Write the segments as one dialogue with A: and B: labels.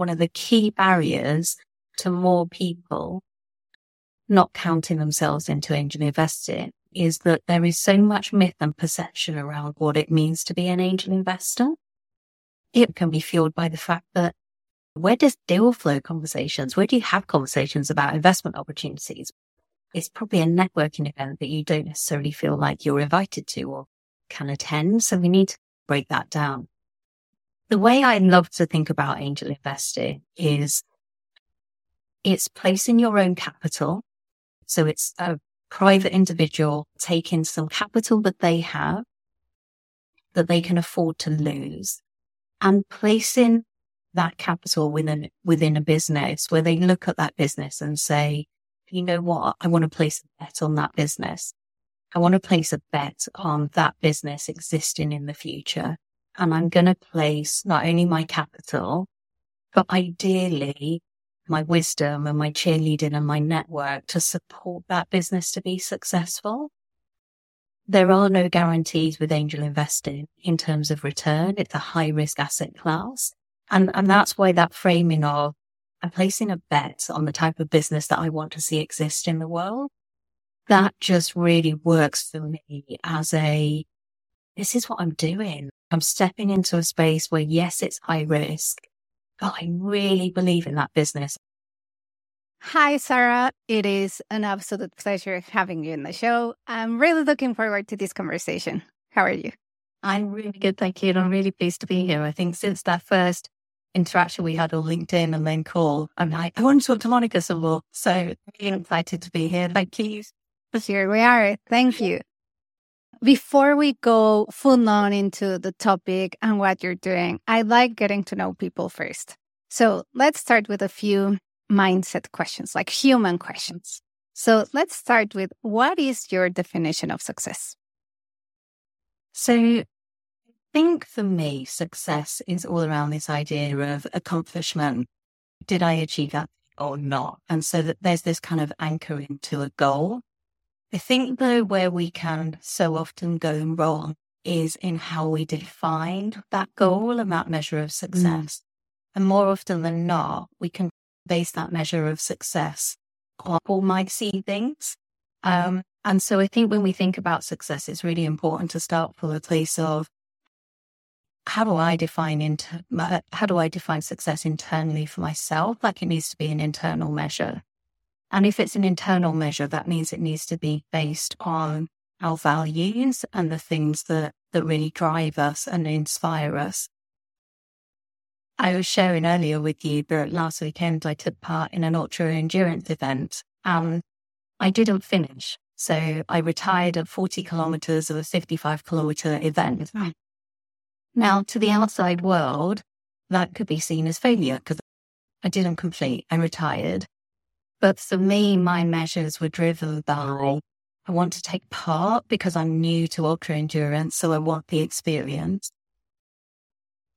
A: one of the key barriers to more people not counting themselves into angel investing is that there is so much myth and perception around what it means to be an angel investor. It can be fueled by the fact that where does deal flow conversations? Where do you have conversations about investment opportunities? It's probably a networking event that you don't necessarily feel like you're invited to or can attend. So we need to break that down. The way I love to think about angel investing is it's placing your own capital. So it's a private individual taking some capital that they have that they can afford to lose and placing that capital within, within a business where they look at that business and say, you know what? I want to place a bet on that business. I want to place a bet on that business existing in the future. And I'm going to place not only my capital, but ideally my wisdom and my cheerleading and my network to support that business to be successful. There are no guarantees with angel investing in terms of return. It's a high risk asset class. And, and that's why that framing of I'm placing a bet on the type of business that I want to see exist in the world. That just really works for me as a, this is what I'm doing. I'm stepping into a space where yes, it's high risk, but I really believe in that business.
B: Hi, Sarah. It is an absolute pleasure having you in the show. I'm really looking forward to this conversation. How are you?
A: I'm really good, thank you. And I'm really pleased to be here. I think since that first interaction we had on LinkedIn and then call. I'm like, I want to talk to Monica some more. So really excited to be here. Thank you.
B: Here we are. Thank you. Before we go full on into the topic and what you're doing, I like getting to know people first. So let's start with a few mindset questions, like human questions. So let's start with what is your definition of success?
A: So I think for me, success is all around this idea of accomplishment. Did I achieve that or not? And so that there's this kind of anchoring to a goal. I think though where we can so often go wrong is in how we define that goal and that measure of mm. success. Mm. And more often than not, we can base that measure of success on people might see things. Um, and so I think when we think about success, it's really important to start from a place of how do I define inter- how do I define success internally for myself? Like it needs to be an internal measure. And if it's an internal measure, that means it needs to be based on our values and the things that, that really drive us and inspire us. I was sharing earlier with you that last weekend I took part in an ultra endurance event and I didn't finish. So I retired at 40 kilometers of a 55 kilometer event. Now, to the outside world, that could be seen as failure because I didn't complete. I retired. But for me, my measures were driven by I want to take part because I'm new to ultra endurance. So I want the experience.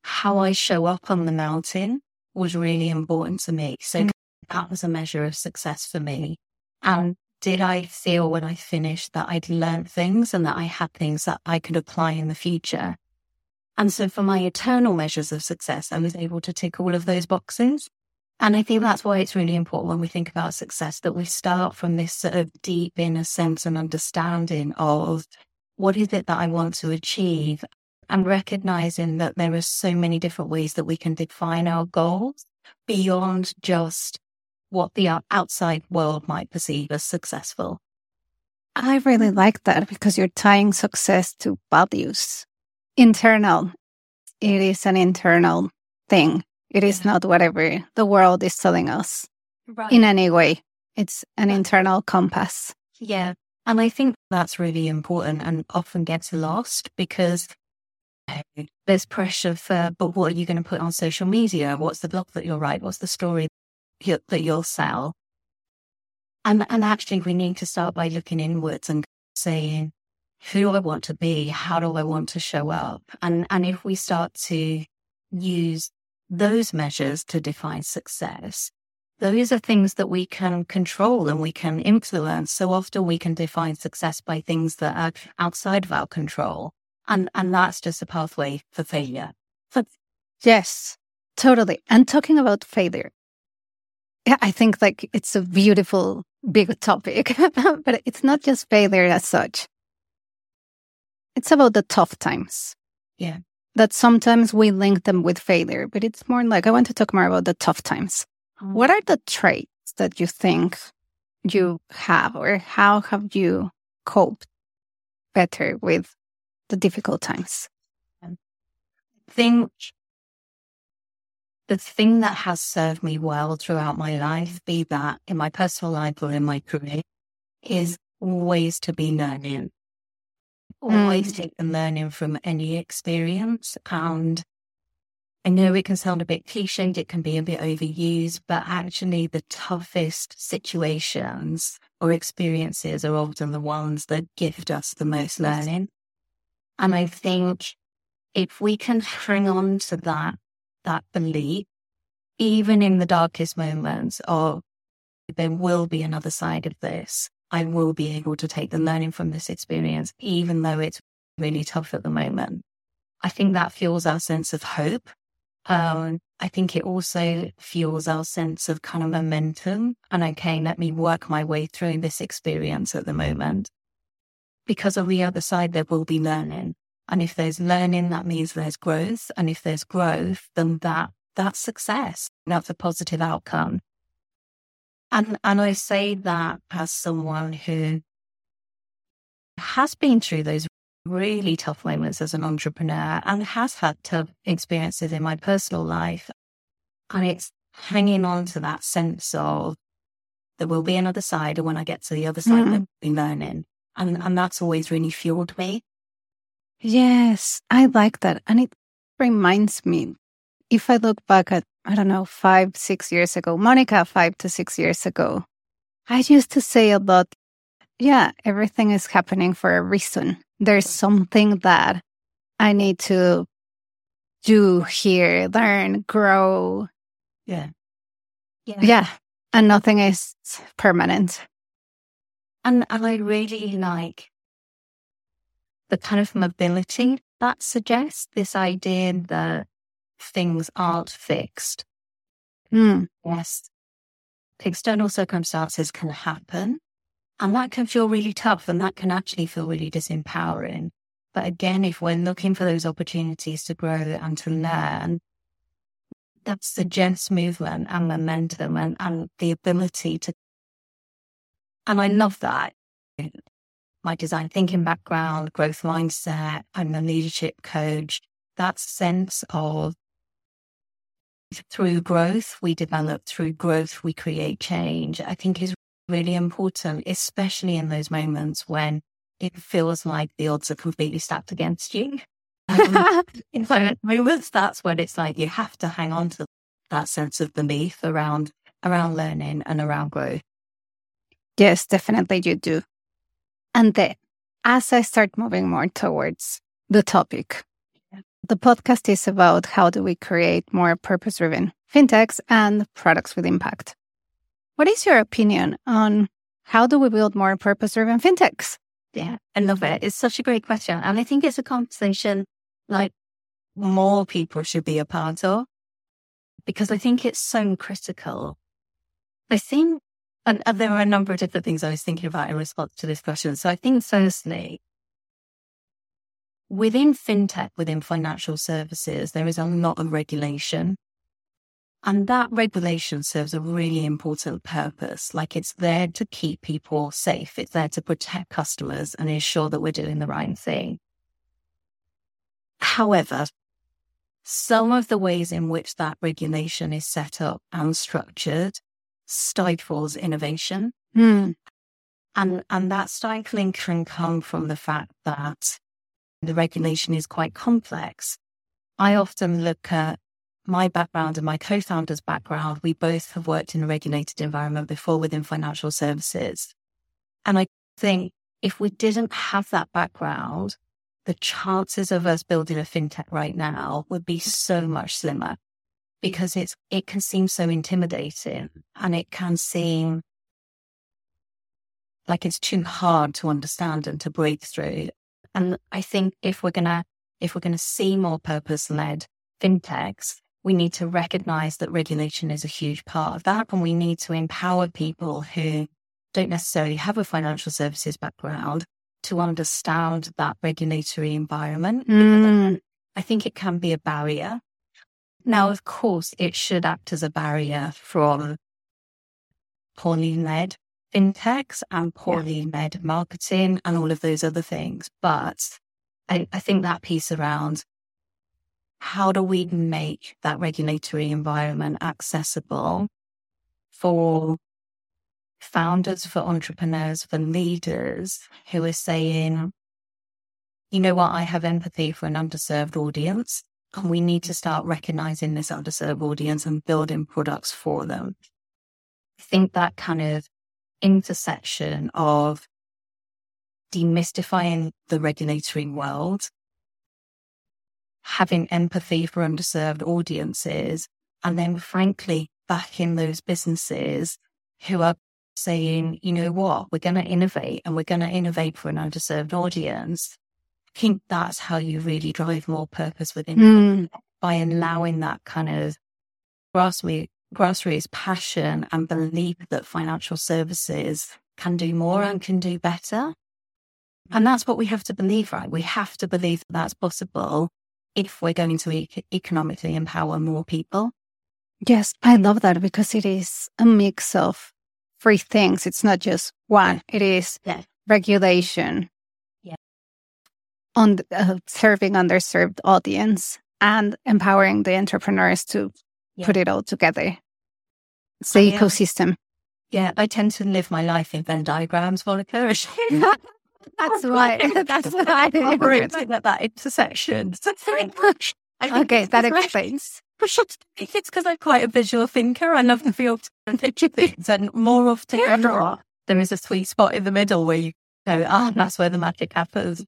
A: How I show up on the mountain was really important to me. So mm. that was a measure of success for me. And did I feel when I finished that I'd learned things and that I had things that I could apply in the future? And so for my eternal measures of success, I was able to tick all of those boxes. And I think that's why it's really important when we think about success that we start from this sort of deep inner sense and understanding of what is it that I want to achieve and recognizing that there are so many different ways that we can define our goals beyond just what the outside world might perceive as successful.
B: I really like that because you're tying success to values internal. It is an internal thing. It is not whatever the world is telling us right. in any way. It's an internal compass.
A: Yeah. And I think that's really important and often gets lost because there's pressure for, but what are you going to put on social media? What's the blog that you'll write? What's the story that you'll sell? And, and actually, we need to start by looking inwards and saying, who do I want to be? How do I want to show up? And, and if we start to use those measures to define success, those are things that we can control and we can influence. So often we can define success by things that are outside of our control. And, and that's just a pathway for failure.
B: yes. Totally. And talking about failure, yeah, I think like it's a beautiful big topic, but it's not just failure as such. It's about the tough times.
A: Yeah.
B: That sometimes we link them with failure, but it's more like I want to talk more about the tough times.
A: Mm.
B: What are the traits that you think you have, or how have you coped better with the difficult times?
A: I think the thing that has served me well throughout my life, be that in my personal life or in my career, is always to be learning. Always
B: Mm.
A: take the learning from any experience. And I know it can sound a bit cliched, it can be a bit overused, but actually the toughest situations or experiences are often the ones that gift us the most learning. And I think if we can hang on to that, that belief, even in the darkest moments of there will be another side of this, I will be able to take the learning from this experience, even though it's really tough at the moment. I think that fuels our sense of hope. Um, I think it also fuels our sense of kind of momentum. And okay, let me work my way through this experience at the moment. Because on the other side, there will be learning. And if there's learning, that means there's growth. And if there's growth, then that that's success. That's a positive outcome. And and I say that as someone who has been through those really tough moments as an entrepreneur and has had tough experiences in my personal life. And it's hanging on to that sense of there will be another side. And when I get to the other side,
B: Mhm.
A: there'll be learning. And and that's always really fueled me.
B: Yes, I like that. And it reminds me if I look back at, I don't know, five, six years ago, Monica, five to six years ago, I used to say a lot, yeah, everything is happening for a reason. There's something that I need to do here, learn, grow.
A: Yeah.
B: Yeah. Yeah. And nothing is permanent.
A: And and I really like the kind of mobility that suggests this idea that things aren't fixed.
B: Mm.
A: Yes. External circumstances can happen and that can feel really tough and that can actually feel really disempowering. But again, if we're looking for those opportunities to grow and to learn, that suggests movement and momentum and, and the ability to. And I love that. My design thinking background, growth mindset, I'm a leadership coach. That sense of through growth, we develop, through growth, we create change, I think is really important, especially in those moments when it feels like the odds are completely stacked against you. Um, in those moments, that's when it's like you have to hang on to that sense of belief around around learning and around growth.
B: Yes, definitely you do. And then, as I start moving more towards the topic. The podcast is about how do we create more purpose driven fintechs and products with impact. What is your opinion on how do we build more purpose driven fintechs?
A: Yeah, I love it. It's such a great question. And I think it's a conversation like more people should be a part of because I think it's so critical. I think, and, and there are a number of different things I was thinking about in response to this question. So I think firstly, within fintech, within financial services, there is a lot of regulation. And that regulation serves a really important purpose. Like it's there to keep people safe. It's there to protect customers and ensure that we're doing the right thing. However, some of the ways in which that regulation is set up and structured stifles innovation.
B: Hmm.
A: And, and that stifling can come from the fact that the regulation is quite complex. I often look at my background and my co-founder's background. We both have worked in a regulated environment before within financial services. And I think if we didn't have that background, the chances of us building a fintech right now would be so much slimmer because it's, it can seem so intimidating and it can seem like it's too hard to understand and to break through. And I think if we're gonna if we're gonna see more purpose led fintechs, we need to recognize that regulation is a huge part of that. And we need to empower people who don't necessarily have a financial services background to understand that regulatory environment.
B: Mm.
A: I think it can be a barrier. Now, of course, it should act as a barrier from poorly led fintechs and poorly led marketing and all of those other things. But I, I think that piece around how do we make that regulatory environment accessible for founders, for entrepreneurs, for leaders who are saying, you know what, I have empathy for an underserved audience. And we need to start recognizing this underserved audience and building products for them. I think that kind of intersection of demystifying the regulatory world, having empathy for underserved audiences, and then frankly, backing those businesses who are saying, you know what, we're going to innovate and we're going to innovate for an underserved audience. I think that's how you really drive more purpose within
B: Mm.
A: by allowing that kind of grassroots, grassroots passion and belief that financial services can do more and can do better. And that's what we have to believe, right? We have to believe that that's possible if we're going to e- economically empower more people.
B: Yes, I love that because it is a mix of three things. It's not just one. It is
A: Yeah.
B: regulation,
A: Yeah.
B: on uh, serving underserved audience, and empowering the entrepreneurs to
A: Yeah.
B: put it all together. It's the ecosystem.
A: Yeah, I tend to live my life in Venn diagrams, Monica.
B: That's right. That's why.
A: operating at that intersection. So very much.
B: Okay, that explains.
A: It's because I'm quite a visual thinker. I love the feel and picture things, and more often than not, there is a sweet spot in the middle where you go, ah, that's where the magic happens.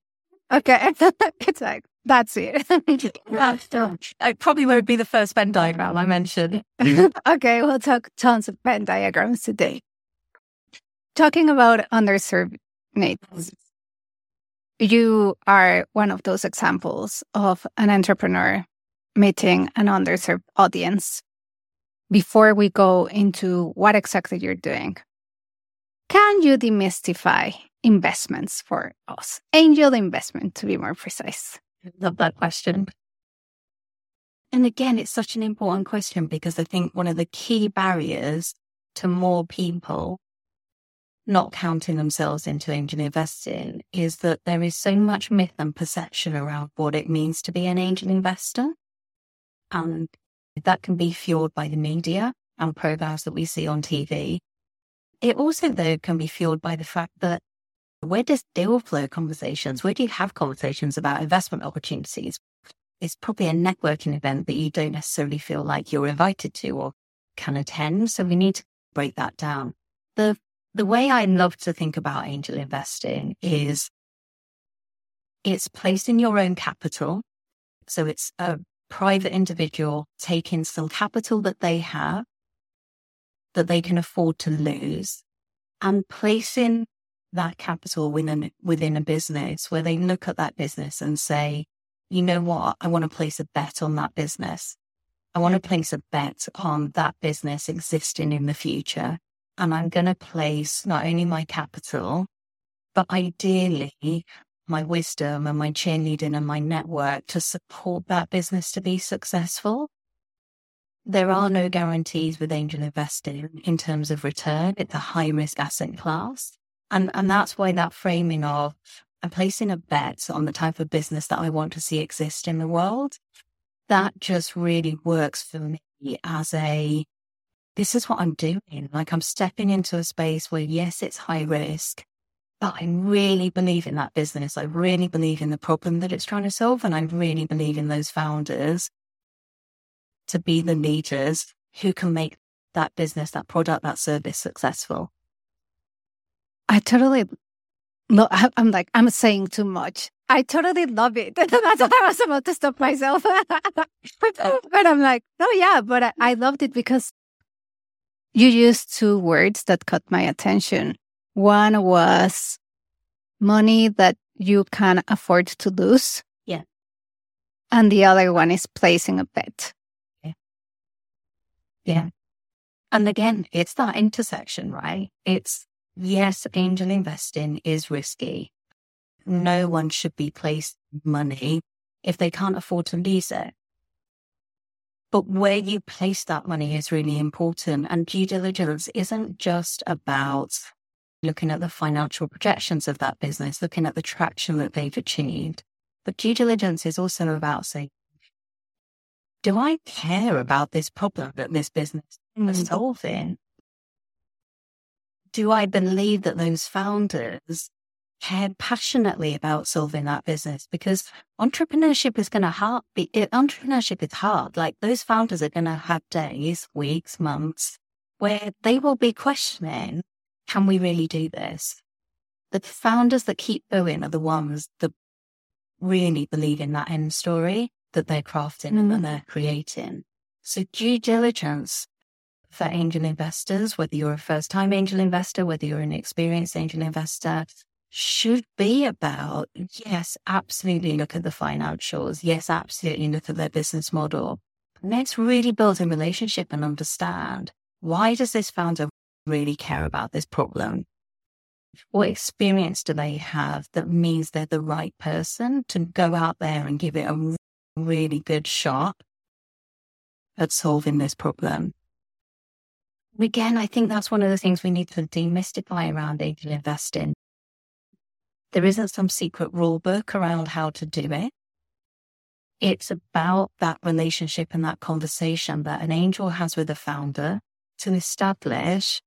B: Okay, it's like that's it.
A: It probably won't be the first Venn diagram I mentioned.
B: okay, we'll talk tons of Venn diagrams today. Talking about underserved needs, you are one of those examples of an entrepreneur meeting an underserved audience. Before we go into what exactly you're doing, can you demystify investments for us? Angel investment, to be more precise.
A: Love that question. And again, it's such an important question because I think one of the key barriers to more people not counting themselves into angel investing is that there is so much myth and perception around what it means to be an angel investor. And that can be fueled by the media and programs that we see on TV. It also, though, can be fueled by the fact that where does deal flow conversations, where do you have conversations about investment opportunities? It's probably a networking event that you don't necessarily feel like you're invited to or can attend. So we need to break that down. The the way I love to think about angel investing is it's placing your own capital. So it's a private individual taking some capital that they have that they can afford to lose and placing that capital within within a business where they look at that business and say, you know what, I want to place a bet on that business. I want to place a bet on that business existing in the future. And I'm going to place not only my capital, but ideally my wisdom and my cheerleading and my network to support that business to be successful. There are no guarantees with angel investing in terms of return. It's a high risk asset class. And, and that's why that framing of I'm placing a bet on the type of business that I want to see exist in the world, that just really works for me as a, this is what I'm doing. Like I'm stepping into a space where, yes, it's high risk, but I really believe in that business. I really believe in the problem that it's trying to solve. And I really believe in those founders to be the leaders who can make that business, that product, that service successful.
B: I totally no, I- I'm like, I'm saying too much. I totally love it. That's what I was about to stop myself. but I'm like, oh yeah, but I, I loved it because you used two words that caught my attention. One was money that you can afford to lose.
A: Yeah.
B: And the other one is placing a bet.
A: Yeah. Yeah. And again, it's that intersection, right? It's yes, angel investing is risky. No one should be placed money if they can't afford to lose it. But where you place that money is really important. And due diligence isn't just about looking at the financial projections of that business, looking at the traction that they've achieved. But due diligence is also about saying, do I care about this problem that this business is mm. solving? Do I believe that those founders care passionately about solving that business? Because entrepreneurship is going to hard. Be, entrepreneurship is hard. Like those founders are going to have days, weeks, months where they will be questioning, can we really do this? The founders that keep going are the ones that really believe in that end story that they're crafting mm. and that they're creating. So due diligence for angel investors, whether you're a first time angel investor, whether you're an experienced angel investor, should be about, yes, absolutely look at the financials. Yes, absolutely look at their business model. Let's really build a relationship and understand why does this founder really care about this problem? What experience do they have that means they're the right person to go out there and give it a really good shot at solving this problem. Again, I think that's one of the things we need to demystify around angel investing. There isn't some secret rule book around how to do it. It's about that relationship and that conversation that an angel has with a founder to establish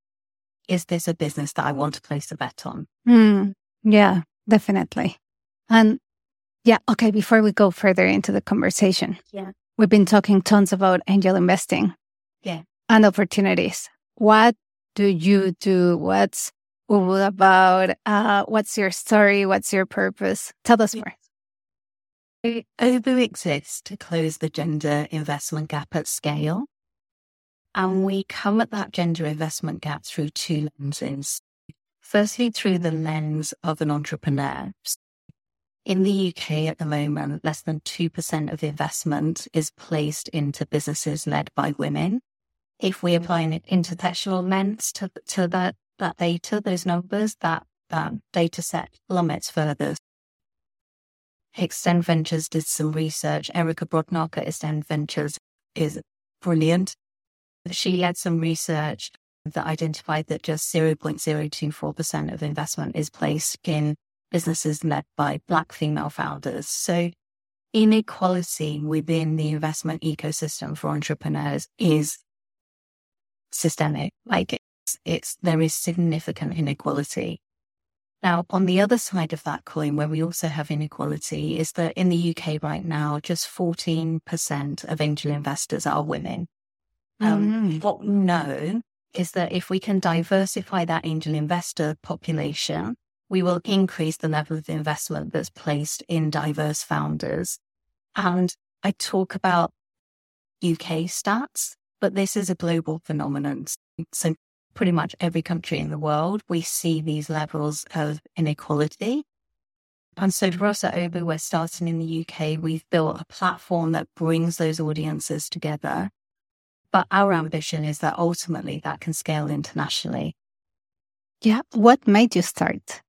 A: is this a business that I want to place a bet on?
B: Mm, yeah, definitely. And yeah. Okay. Before we go further into the conversation,
A: yeah,
B: we've been talking tons about angel investing,
A: yeah,
B: and opportunities. What do you do? What's Obu about? Uh, what's your story? What's your purpose? Tell us more.
A: Obu exists to close the gender investment gap at scale. And we come at that gender investment gap through two lenses. Firstly, through the lens of an entrepreneur. In the UK at the moment, less than 2% of investment is placed into businesses led by women. If we apply an intersectional lens to, to that, that data, those numbers, that, that data set plummets further. Extend Ventures did some research. Erica Brodnock at Extend Ventures is brilliant. She led some research that identified that just 0.024% of investment is placed in businesses led by Black female founders. So inequality within the investment ecosystem for entrepreneurs is systemic. Like it's, it's, there is significant inequality. Now, on the other side of that coin, where we also have inequality, is that in the UK right now, just 14% of angel investors are women. Um, mm. What we know is that if we can diversify that angel investor population, we will increase the level of investment that's placed in diverse founders. And I talk about UK stats, but this is a global phenomenon. So pretty much every country in the world, we see these levels of inequality. And so for us at Obu, we're starting in the UK. We've built a platform that brings those audiences together. But our ambition is that ultimately that can scale internationally.
B: Yeah. What made you start?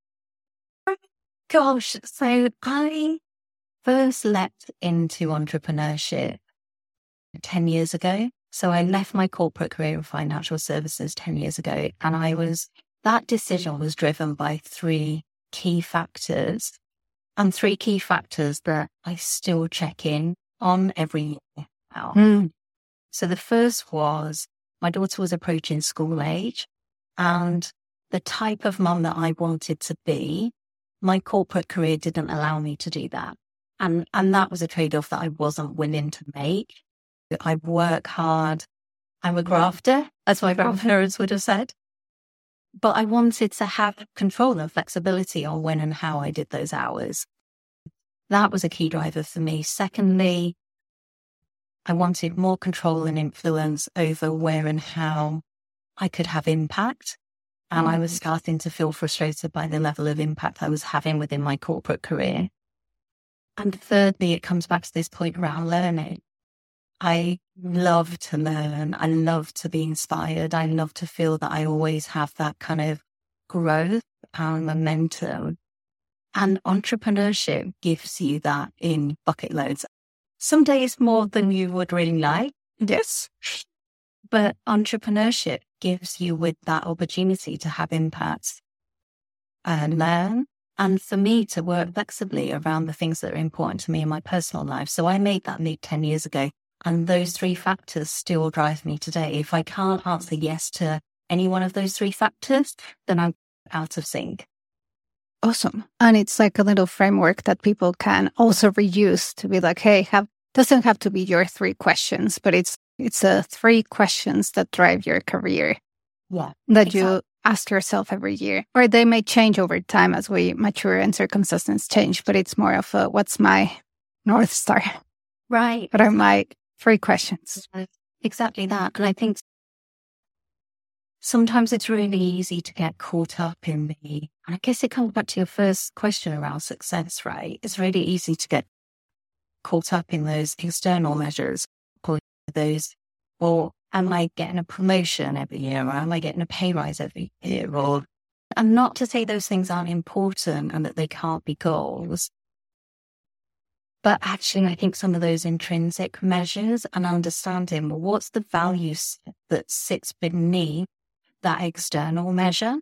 A: Gosh, so I first leapt into entrepreneurship 10 years ago. So I left my corporate career in financial services 10 years ago. And I was, that decision was driven by three key factors and three key factors that I still check in on every year now. Mm. So the first was my daughter was approaching school age and the type of mum that I wanted to be my corporate career didn't allow me to do that. And, and that was a trade off that I wasn't willing to make. I work hard. I'm a grafter, as my grandparents would have said. But I wanted to have control and flexibility on when and how I did those hours. That was a key driver for me. Secondly, I wanted more control and influence over where and how I could have impact. And I was mm. starting to feel frustrated by the level of impact I was having within my corporate career. And thirdly, it comes back to this point around learning. I love to learn. I love to be inspired. I love to feel that I always have that kind of growth and momentum. And entrepreneurship gives you that in bucket loads. Some days more than you would really like. Yes. But entrepreneurship gives you with that opportunity to have impact and learn. And for me to work flexibly around the things that are important to me in my personal life. So I made that leap 10 years ago. And those three factors still drive me today. If I can't answer yes to any one of those three factors, then I'm out of sync.
B: Awesome. And it's like a little framework that people can also reuse to be like, hey, have doesn't have to be your three questions, but it's it's a three questions that drive your career.
A: Yeah.
B: That exactly. you ask yourself every year. Or they may change over time as we mature and circumstances change, but it's more of a what's my North Star?
A: Right.
B: What are my three questions?
A: Exactly that. And I think sometimes it's really easy to get caught up in the, and I guess it comes back to your first question around success, right? It's really easy to get caught up in those external measures, those, well, am I getting a promotion every year or am I getting a pay rise every year? Or, and not to say those things aren't important and that they can't be goals. But actually, I think some of those intrinsic measures and understanding well, what's the value that sits beneath that external measure.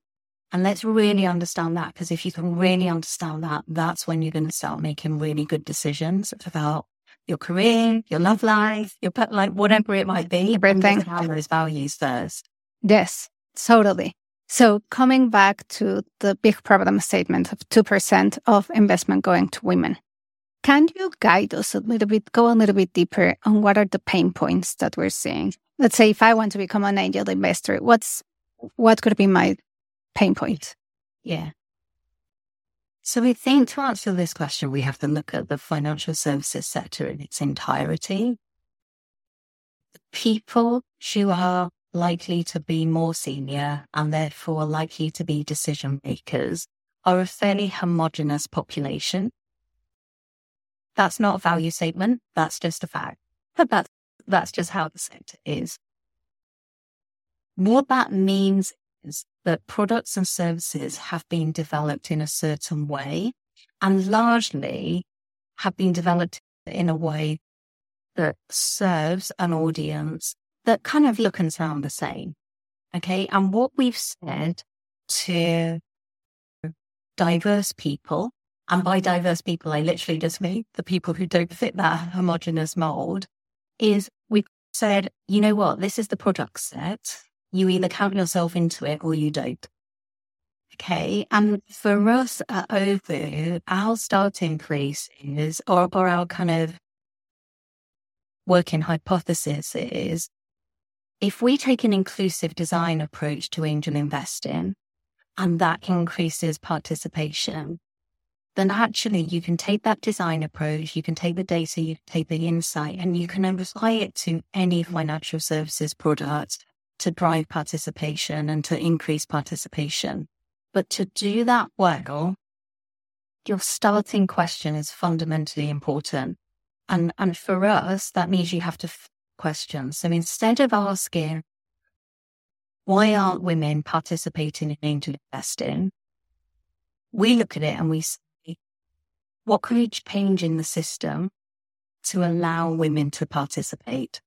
A: And let's really understand that because if you can really understand that, that's when you're going to start making really good decisions about your career, your love life, your pet life, whatever it might be.
B: Everything.
A: Have those values first.
B: Yes, totally. So coming back to the big problem statement of 2% of investment going to women, can you guide us a little bit, go a little bit deeper on what are the pain points that we're seeing? Let's say if I want to become an angel investor, what's what could be my pain point?
A: Yeah. So we think to answer this question, we have to look at the financial services sector in its entirety. The people who are likely to be more senior and therefore likely to be decision makers are a fairly homogenous population. That's not a value statement. That's just a fact. But that's, that's just how the sector is. What that means is that products and services have been developed in a certain way and largely have been developed in a way that serves an audience that kind of look and sound the same. Okay. And what we've said to diverse people, and by diverse people, I literally just mean the people who don't fit that homogenous mold, is we've said, you know what, this is the product set you either count yourself into it or you don't. Okay. And for us at Obu, our starting place is, or, or our kind of working hypothesis is if we take an inclusive design approach to angel investing and that increases participation, then actually you can take that design approach, you can take the data, you can take the insight, and you can apply it to any financial services product to drive participation and to increase participation. But to do that well, your starting question is fundamentally important. And, and for us, that means you have to f- question. So instead of asking, why aren't women participating in angel investing? We look at it and we say, what could we change in the system to allow women to participate?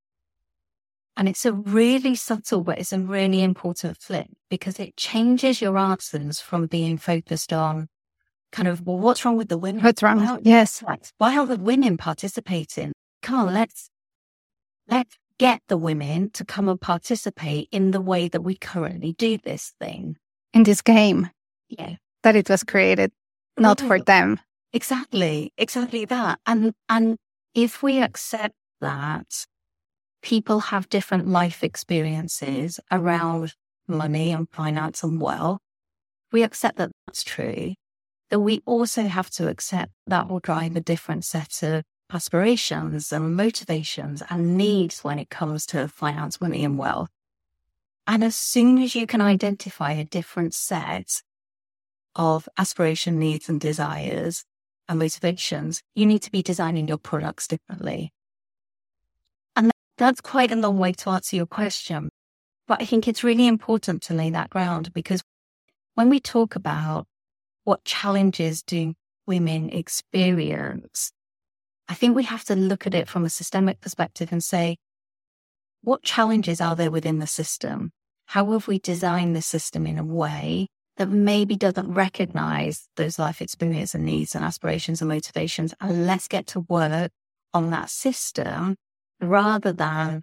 A: And it's a really subtle, but it's a really important flip because it changes your answers from being focused on kind of, well, what's wrong with the women?
B: What's wrong? Why yes.
A: Why aren't the women participating? Come on, let's, let's get the women to come and participate in the way that we currently do this thing.
B: In this game.
A: Yeah.
B: That it was created not for them.
A: Exactly. Exactly that. And, and if we accept that people have different life experiences around money and finance and wealth. We accept that that's true. That we also have to accept that will drive a different set of aspirations and motivations and needs when it comes to finance, money, and wealth. And as soon as you can identify a different set of aspiration, needs, and desires and motivations, you need to be designing your products differently. And that's quite a long way to answer your question. But I think it's really important to lay that ground because when we talk about what challenges do women experience, I think we have to look at it from a systemic perspective and say, what challenges are there within the system? How have we designed the system in a way that maybe doesn't recognize those life experiences and needs and aspirations and motivations? And let's get to work on that system rather than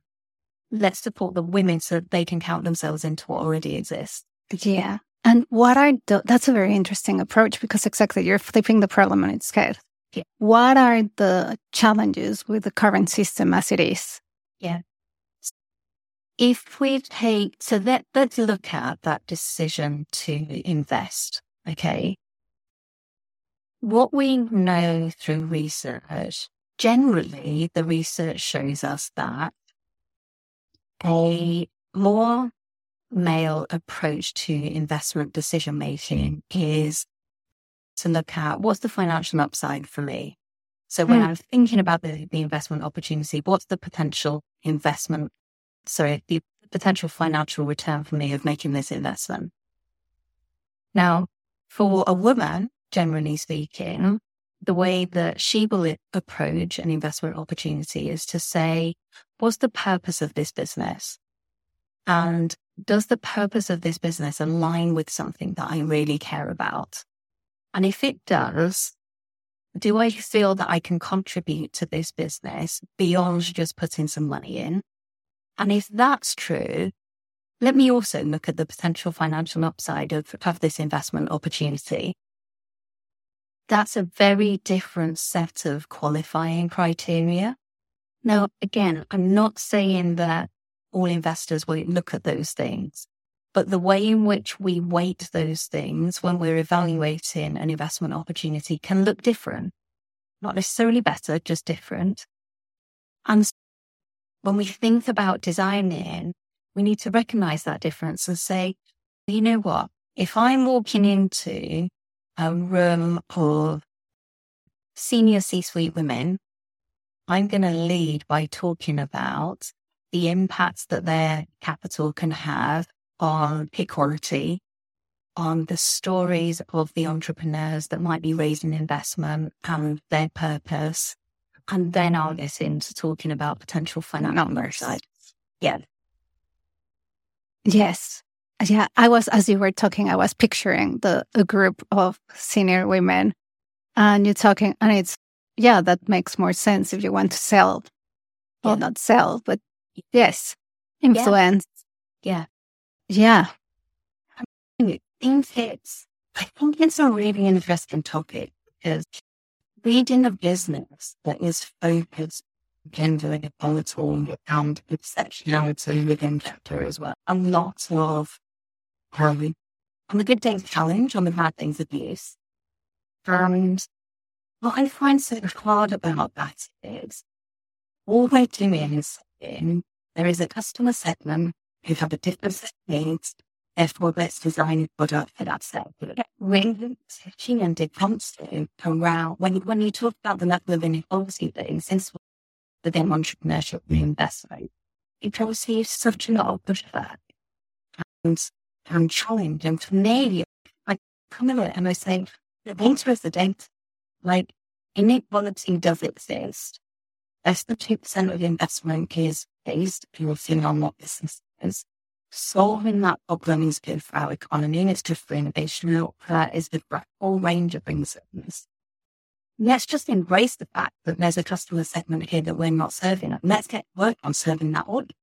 A: let's support the women so that they can count themselves into what already exists.
B: Yeah. And what are the, that's a very interesting approach because exactly you're flipping the problem on its head.
A: Yeah.
B: What are the challenges with the current system as it is?
A: Yeah. If we take, so let, let's look at that decision to invest. Okay. What we know through research, generally the research shows us that a more male approach to investment decision making is to look at what's the financial upside for me. So when mm. I'm thinking about the, the investment opportunity, what's the potential investment, sorry, the potential financial return for me of making this investment? Now, for a woman, generally speaking, the way that she will approach an investment opportunity is to say, what's the purpose of this business? And does the purpose of this business align with something that I really care about? And if it does, do I feel that I can contribute to this business beyond just putting some money in? And if that's true, let me also look at the potential financial upside of, of this investment opportunity. That's a very different set of qualifying criteria. Now, again, I'm not saying that all investors will look at those things. But the way in which we weight those things when we're evaluating an investment opportunity can look different. Not necessarily better, just different. And when we think about designing, we need to recognize that difference and say, you know what? If I'm walking into a room of senior C suite women, I'm going to lead by talking about the impacts that their capital can have on equality, on the stories of the entrepreneurs that might be raising investment and their purpose. And then I'll mm-hmm. get into talking about potential financial numbers. Yeah.
B: Yes. Yeah. I was, as you were talking, I was picturing the a group of senior women and you're talking, and it's, yeah, that makes more sense if you want to sell. Well, not sell, but Yes. Influence.
A: Yeah.
B: Yeah.
A: I think it's, I think it's a really interesting topic because leading a business that is focused gender equality and intersectionality within gender as well. A lot of um, on the good things challenge, on the bad things abuse. And what I find so hard about that is all we're doing is in, there is a customer segment who have a different set of needs. Therefore, let's design product for that segment. When teaching and constant around, when, when you talk about the level of inequality things, since within entrepreneurship reinvestment, it receives such a lot of pushback and, and challenge. And me, I come in and I say, the data is the data. Like, inequality does exist less than 2% of investment is based purely on what business is. Solving that problem is good for our economy and it's good for innovation. That is the whole range of things. Let's just embrace the fact that there's a customer segment here that we're not serving. And let's get work on serving that audience.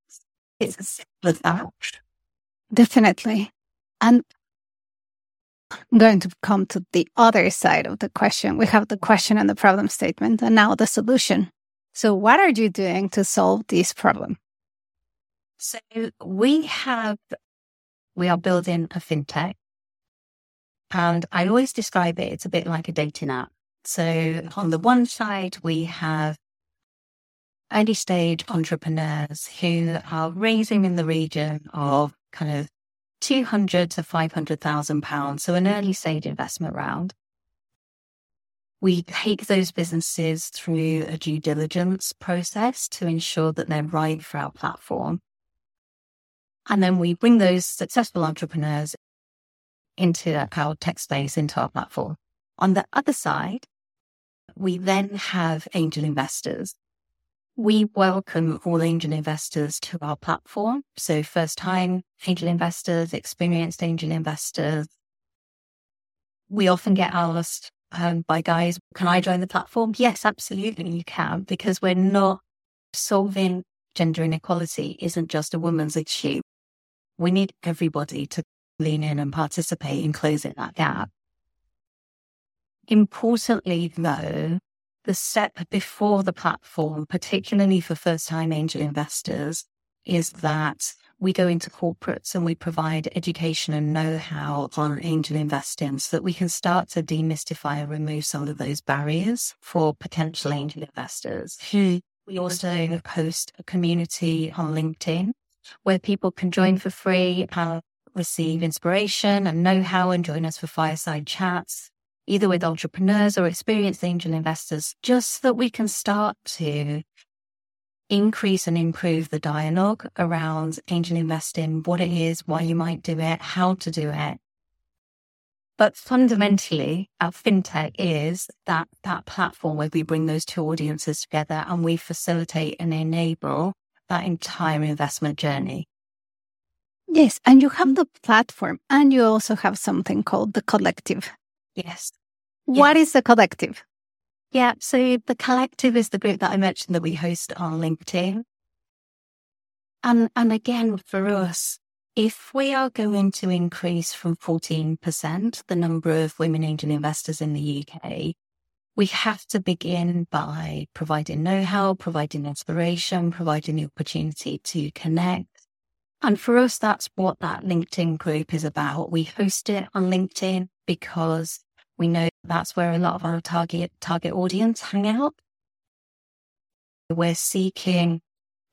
A: It's as simple as that.
B: Definitely. And I'm going to come to the other side of the question. We have the question and the problem statement, and now the solution. So, what are you doing to solve this problem?
A: So, we have, we are building a fintech. And I always describe it, it's a bit like a dating app. So, on the one side, we have early stage entrepreneurs who are raising in the region of kind of 200 to 500,000 pounds. So, an early stage investment round. We take those businesses through a due diligence process to ensure that they're right for our platform. And then we bring those successful entrepreneurs into our tech space, into our platform. On the other side, we then have angel investors. We welcome all angel investors to our platform. So first time angel investors, experienced angel investors. We often get asked um, by guys, can I join the platform? Yes, absolutely you can, because we're not solving gender inequality isn't just a woman's issue. We need everybody to lean in and participate in closing that gap. Importantly, though, the step before the platform, particularly for first time angel investors, is that we go into corporates and we provide education and know how on angel investing so that we can start to demystify and remove some of those barriers for potential angel investors. We also host a community on LinkedIn where people can join for free and receive mm-hmm. inspiration and know how and join us for fireside chats, either with entrepreneurs or experienced angel investors, just so that we can start to increase and improve the dialogue around angel investing, what it is, why you might do it, how to do it. But fundamentally, our fintech is that, that platform where we bring those two audiences together and we facilitate and enable that entire investment journey.
B: Yes. And you have the platform and you also have something called the collective.
A: Yes.
B: What yes. is the collective?
A: Yeah. So the collective is the group that I mentioned that we host on LinkedIn. And, and again, for us, if we are going to increase from 14% the number of women angel investors in the UK, we have to begin by providing know-how, providing inspiration, providing the opportunity to connect. And for us, that's what that LinkedIn group is about. We host it on LinkedIn because we know that's where a lot of our target target audience hang out. We're seeking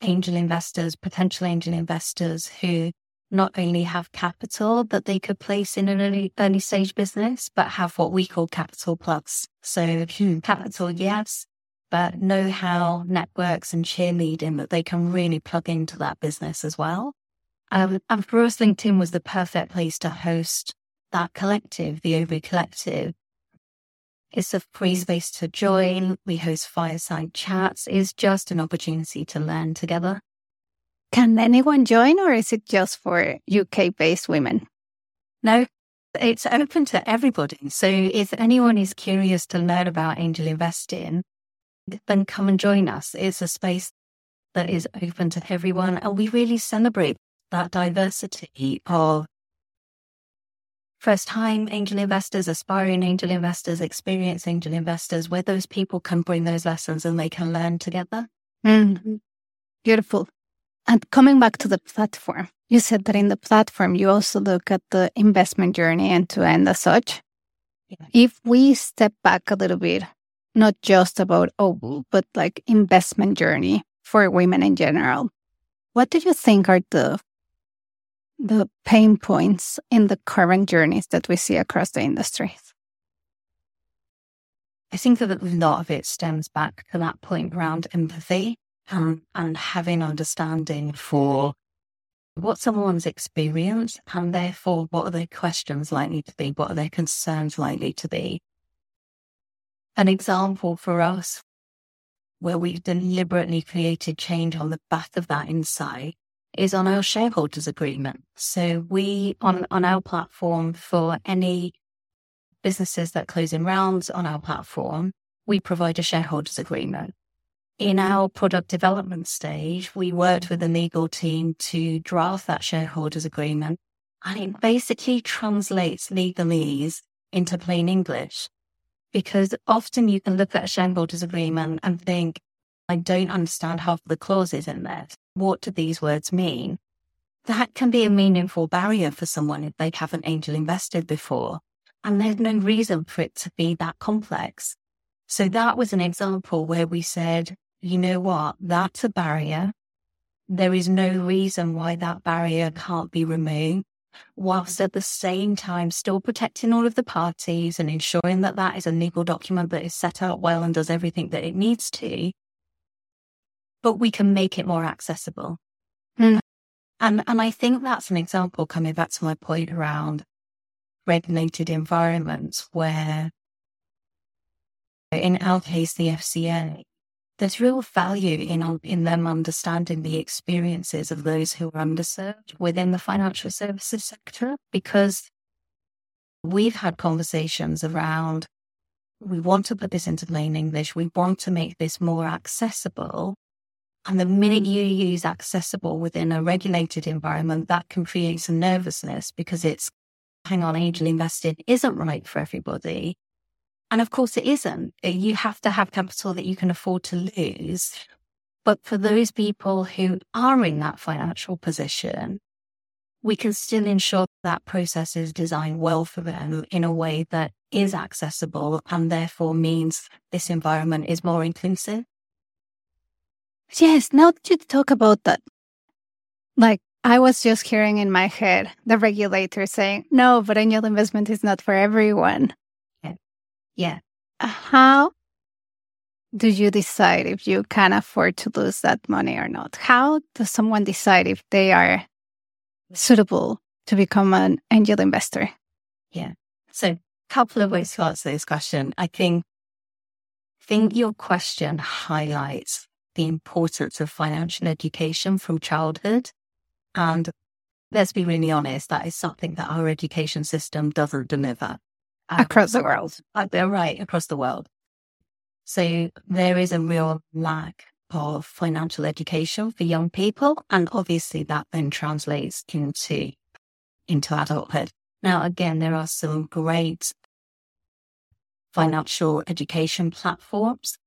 A: angel investors, potential angel investors who not only have capital that they could place in an early, early stage business, but have what we call capital plus. So capital, yes, but know how, networks and cheerleading that they can really plug into that business as well. Um, and for us, LinkedIn was the perfect place to host that collective, the Obu Collective. It's a free space to join. We host fireside chats. It's just an opportunity to learn together.
B: Can anyone join or is it just for UK based women?
A: No, it's open to everybody. So if anyone is curious to learn about angel investing, then come and join us. It's a space that is open to everyone. And we really celebrate that diversity of first time angel investors, aspiring angel investors, experienced angel investors, where those people can bring those lessons and they can learn together.
B: Mm. Beautiful. And coming back to the platform, you said that in the platform, you also look at the investment journey end to end as such. Yeah. If we step back a little bit, not just about OBU, but like investment journey for women in general, what do you think are the the pain points in the current journeys that we see across the industries?
A: I think that a lot of it stems back to that point around empathy Um, and, and having understanding for what someone's experience and therefore what are their questions likely to be? What are their concerns likely to be? An example for us where we've deliberately created change on the back of that insight is on our shareholders agreement. So we on, on our platform for any businesses that close in rounds on our platform, we provide a shareholders agreement in mm-hmm. our product development stage, we worked with the legal team to draft that shareholders agreement. And it basically translates legalese into plain English. Because often you can look at a shareholders agreement and think, I don't understand half the clauses in there. What do these words mean? That can be a meaningful barrier for someone if they haven't angel invested before. And there's no reason for it to be that complex. So that was an example where we said, you know what? That's a barrier. There is no reason why that barrier can't be removed. whilst at the same time still protecting all of the parties and ensuring that that is a legal document that is set out well and does everything that it needs to. But we can make it more accessible.
B: Mm.
A: And, and I think that's an example coming back to my point around regulated environments where in our case, the FCA, there's real value in, in them understanding the experiences of those who are underserved within the financial services sector because we've had conversations around we want to put this into plain English, we want to make this more accessible. And the minute you use accessible within a regulated environment, that can create some nervousness because it's hang on, angel investing isn't right for everybody. And of course, it isn't. You have to have capital that you can afford to lose. But for those people who are in that financial position, we can still ensure that process is designed well for them in a way that is accessible and therefore means this environment is more inclusive.
B: Yes, now that you talk about that, like I was just hearing in my head the regulator saying, no, but angel investment is not for everyone.
A: Yeah.
B: How do you decide if you can afford to lose that money or not? How does someone decide if they are suitable to become an angel investor?
A: Yeah. So, a couple of ways to answer this question. I think, think your question highlights the importance of financial education from childhood. And let's be really honest, that is something that our education system doesn't deliver Um,
B: across the world.
A: Uh, they're right across the world. So there is a real lack of financial education for young people. And obviously that then translates into, into adulthood. Now, again, there are some great financial education platforms,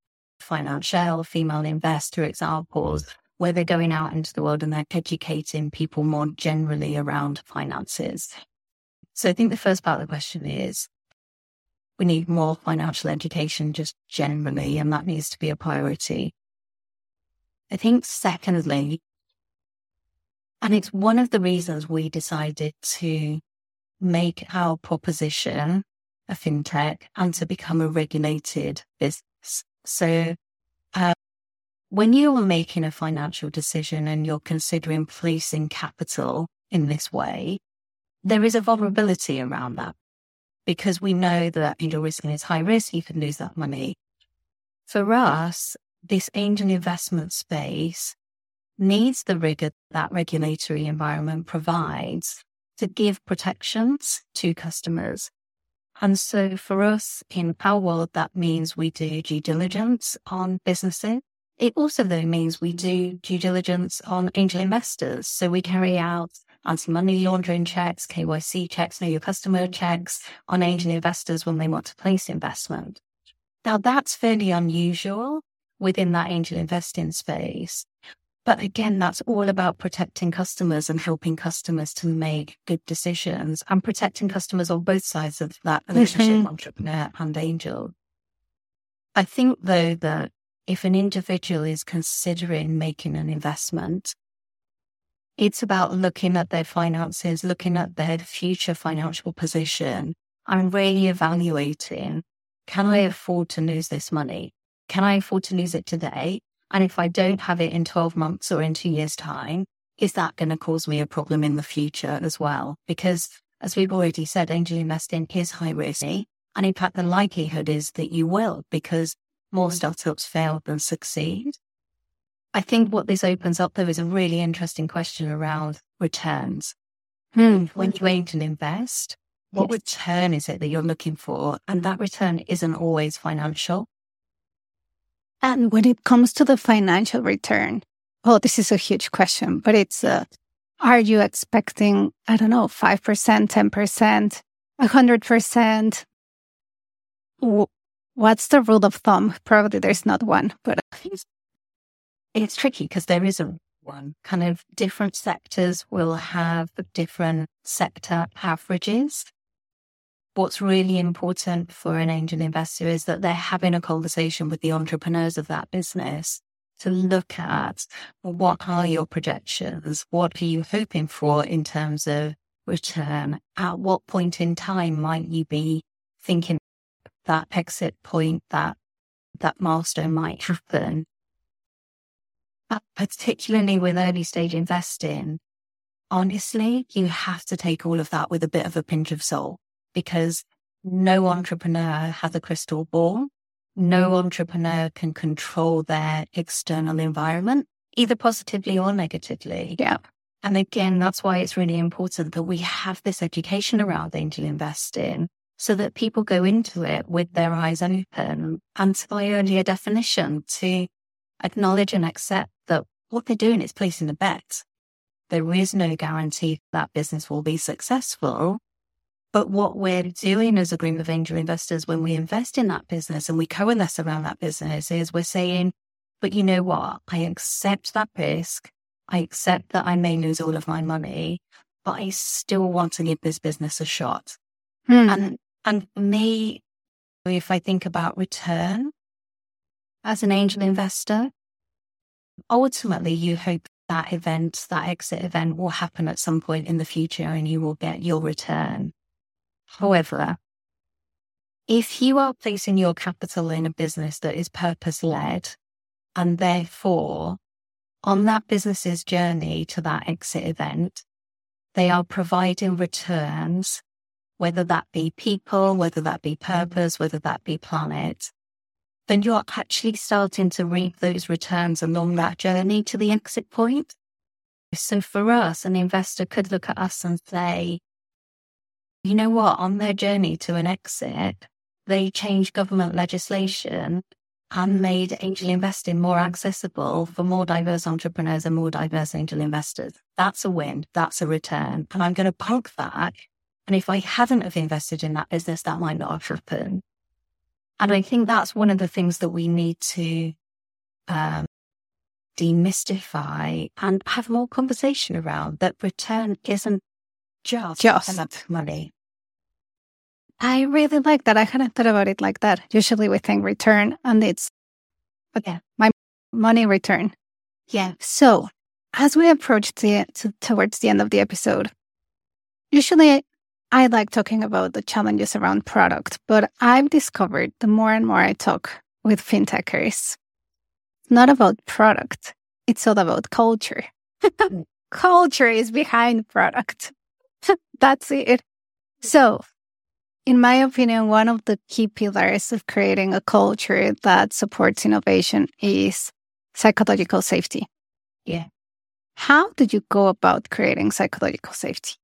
A: financial female investor examples, mm. where they're going out into the world and they're educating people more generally around finances. So I think the first part of the question is, we need more financial education just generally, and that needs to be a priority. I think, secondly, and it's one of the reasons we decided to make our proposition a fintech and to become a regulated business. So, uh, when you are making a financial decision and you're considering placing capital in this way, there is a vulnerability around that because we know that angel risking is high risk, you can lose that money. For us, this angel investment space needs the rigor that regulatory environment provides to give protections to customers. And so for us in our world, that means we do due diligence on businesses. It also though means we do due diligence on angel investors. So we carry out anti-money laundering checks, KYC checks, know your customer checks on angel investors when they want to place investment. Now that's fairly unusual within that angel investing space. But again, that's all about protecting customers and helping customers to make good decisions and protecting customers on both sides of that relationship, mm-hmm. entrepreneur and angel. I think though that if an individual is considering making an investment, it's about looking at their finances, looking at their future financial position I'm really evaluating, can I afford to lose this money? Can I afford to lose it today? And if I don't have it in 12 months or in two years time, is that going to cause me a problem in the future as well? Because as we've already said, angel investing is high risk. And in fact, the likelihood is that you will because more startups fail than succeed. I think what this opens up, though, is a really interesting question around returns. Hmm. When you aim to invest, what yes. return is it that you're looking for? And that return isn't always financial.
B: And when it comes to the financial return, oh, this is a huge question, but it's uh, are you expecting, I don't know, 5%, 10%, 100%? What's the rule of thumb? Probably there's not one, but
A: it's tricky because there isn't one. Kind of different sectors will have different sector averages. What's really important for an angel investor is that they're having a conversation with the entrepreneurs of that business to look at what are your projections? What are you hoping for in terms of return? At what point in time might you be thinking that exit point, that that milestone might happen? But particularly with early stage investing, honestly, you have to take all of that with a bit of a pinch of salt because no entrepreneur has a crystal ball. No mm. entrepreneur can control their external environment, either positively or negatively.
B: Yeah.
A: And again, that's why it's really important that we have this education around angel investing so that people go into it with their eyes open and to my earlier definition to acknowledge and accept that what they're doing is placing a bet. There is no guarantee that business will be successful. But what we're doing as a group of angel investors when we invest in that business and we coalesce around that business is we're saying, but you know what? I accept that risk. I accept that I may lose all of my money, but I still want to give this business a shot.
B: Hmm.
A: And and me, if I think about return as an angel investor, ultimately you hope that event, that exit event will happen at some point in the future and you will get your return. However, if you are placing your capital in a business that is purpose led and therefore on that business's journey to that exit event, they are providing returns, whether that be people, whether that be purpose, whether that be planet, then you're actually starting to reap those returns along that journey to the exit point. So for us, an investor could look at us and say, you know what, on their journey to an exit, they changed government legislation and made angel investing more accessible for more diverse entrepreneurs and more diverse angel investors. That's a win. That's a return. And I'm going to punk that. And if I hadn't have invested in that business, that might not have happened. And I think that's one of the things that we need to um, demystify and have more conversation around that return isn't just,
B: Just.
A: enough money.
B: I really like that. I hadn't thought about it like that. Usually we think return and it's
A: Yeah.
B: my money return.
A: Yeah.
B: So as we approach the to, towards the end of the episode, usually I like talking about the challenges around product, but I've discovered the more and more I talk with fintechers, it's not about product. It's all about culture. Mm. culture is behind product. That's it. So in my opinion, one of the key pillars of creating a culture that supports innovation is psychological safety.
A: Yeah.
B: How did you go about creating psychological safety?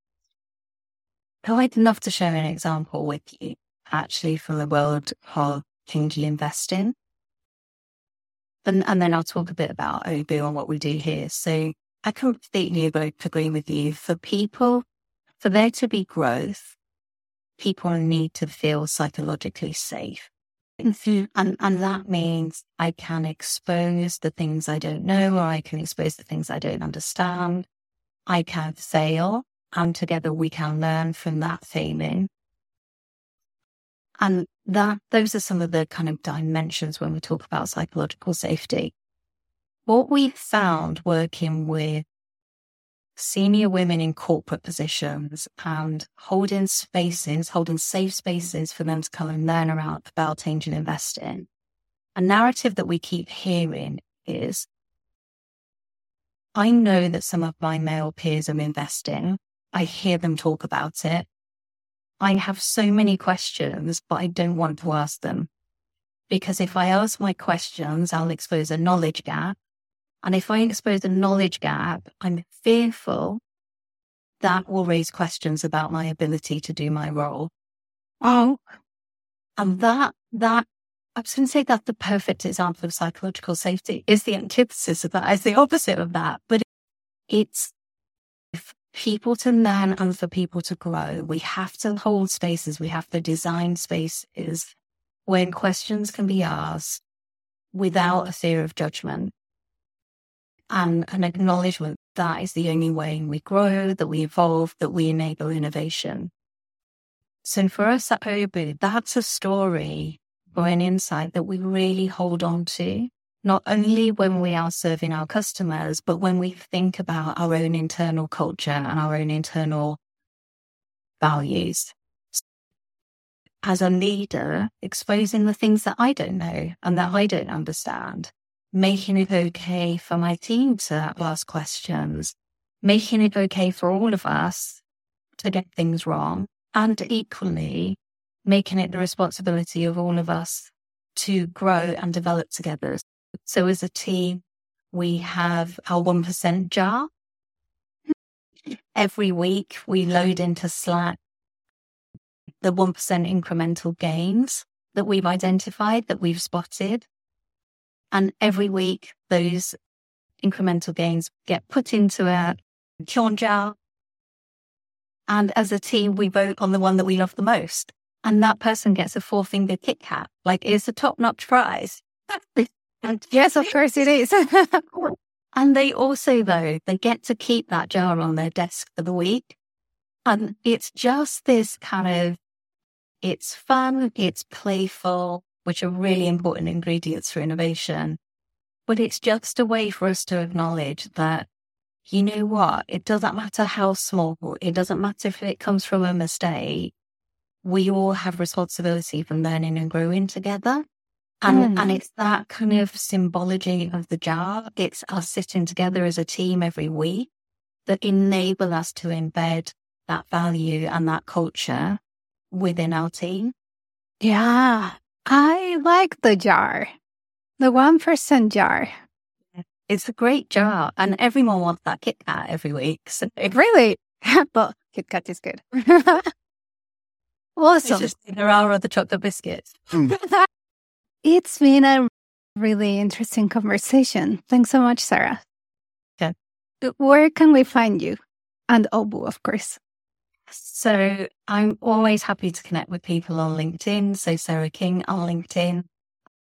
A: So I'd love to share an example with you, actually, from the world of angel investing. And, and then I'll talk a bit about OBU and what we do here. So I completely agree with you. For people, for there to be growth, people need to feel psychologically safe. And, and that means I can expose the things I don't know, or I can expose the things I don't understand. I can fail, and together we can learn from that failing. And that those are some of the kind of dimensions when we talk about psychological safety. What we found working with senior women in corporate positions and holding spaces, holding safe spaces for them to come and learn around about angel investing. A narrative that we keep hearing is I know that some of my male peers are investing. I hear them talk about it. I have so many questions, but I don't want to ask them. Because if I ask my questions, I'll expose a knowledge gap. And if I expose a knowledge gap, I'm fearful that will raise questions about my ability to do my role.
B: Oh,
A: And that, that, I was going to say that's the perfect example of psychological safety is the antithesis of that, is the opposite of that. But it's people to learn and for people to grow. We have to hold spaces. We have to design spaces when questions can be asked without a fear of judgment and an acknowledgement that is the only way we grow, that we evolve, that we enable innovation. So for us at Obu, that's a story or an insight that we really hold on to, not mm-hmm. only when we are serving our customers, but when we think about our own internal culture and our own internal values. As a leader, exposing the things that I don't know and that I don't understand, making it okay for my team to ask questions, making it okay for all of us to get things wrong, and equally making it the responsibility of all of us to grow and develop together. So as a team, we have our 1% jar. Every week we load into Slack the 1% incremental gains that we've identified, that we've spotted. And every week those incremental gains get put into a Sean jar. And as a team, we vote on the one that we love the most. And that person gets a four finger Kit Kat. Like it's a top notch prize.
B: and yes, of course it is.
A: and they also, though, they get to keep that jar on their desk for the week. And it's just this kind of, it's fun, it's playful, which are really important ingredients for innovation. But it's just a way for us to acknowledge that you know what? It doesn't matter how small, it doesn't matter if it comes from a mistake. We all have responsibility for learning and growing together. And, mm. and it's that kind of symbology of the jar. It's us sitting together as a team every week that enable us to embed that value and that culture within our team.
B: Yeah, I like the jar, the 1% person jar.
A: It's a great jar, and everyone wants that Kit Kat every week. So.
B: Really? but Kit Kat is good. awesome.
A: Just, there are other chocolate biscuits. Hmm.
B: it's been a really interesting conversation. Thanks so much, Sarah.
A: Yeah.
B: Where can we find you? And Obu, of course.
A: So I'm always happy to connect with people on LinkedIn. So Sarah King on LinkedIn.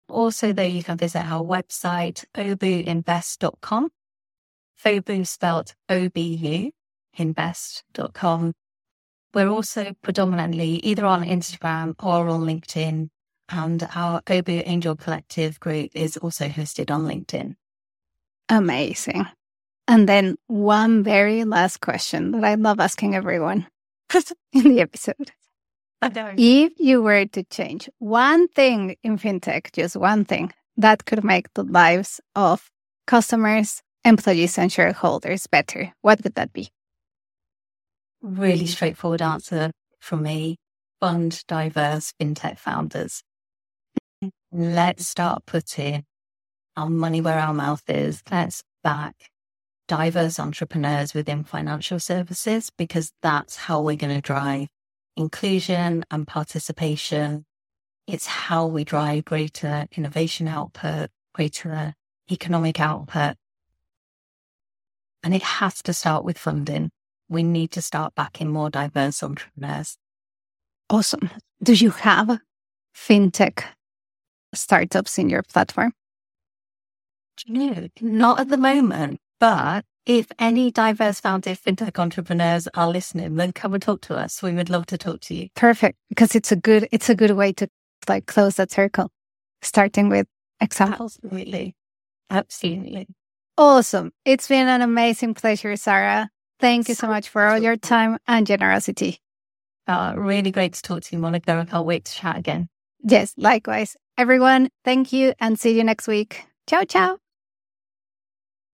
A: Also, though, you can visit our website, obuinvest.com. Fobu spelled O-B-U, invest.com. We're also predominantly either on Instagram or on LinkedIn. And our Obu Angel Collective group is also hosted on LinkedIn.
B: Amazing. And then one very last question that I love asking everyone in the episode. If you were to change one thing in fintech, just one thing that could make the lives of customers, employees, and shareholders better, what would that be?
A: Really straightforward answer from me. Fund diverse fintech founders. Let's start putting our money where our mouth is. Let's back diverse entrepreneurs within financial services because that's how we're going to drive inclusion and participation. It's how we drive greater innovation output, greater economic output. And it has to start with funding. We need to start backing more diverse entrepreneurs.
B: Awesome. Do you have fintech startups in your platform?
A: No, not at the moment, but if any diverse founded fintech entrepreneurs are listening, then come and talk to us. We would love to talk to you.
B: Perfect. Because it's a good, it's a good way to like close that circle, starting with examples.
A: Absolutely. Absolutely.
B: Awesome. It's been an amazing pleasure, Sarah. Thank you so much for all your time and generosity.
A: Uh, really great to talk to you, Monica. I can't wait to chat again.
B: Yes, likewise. Everyone, thank you and see you next week. Ciao, ciao.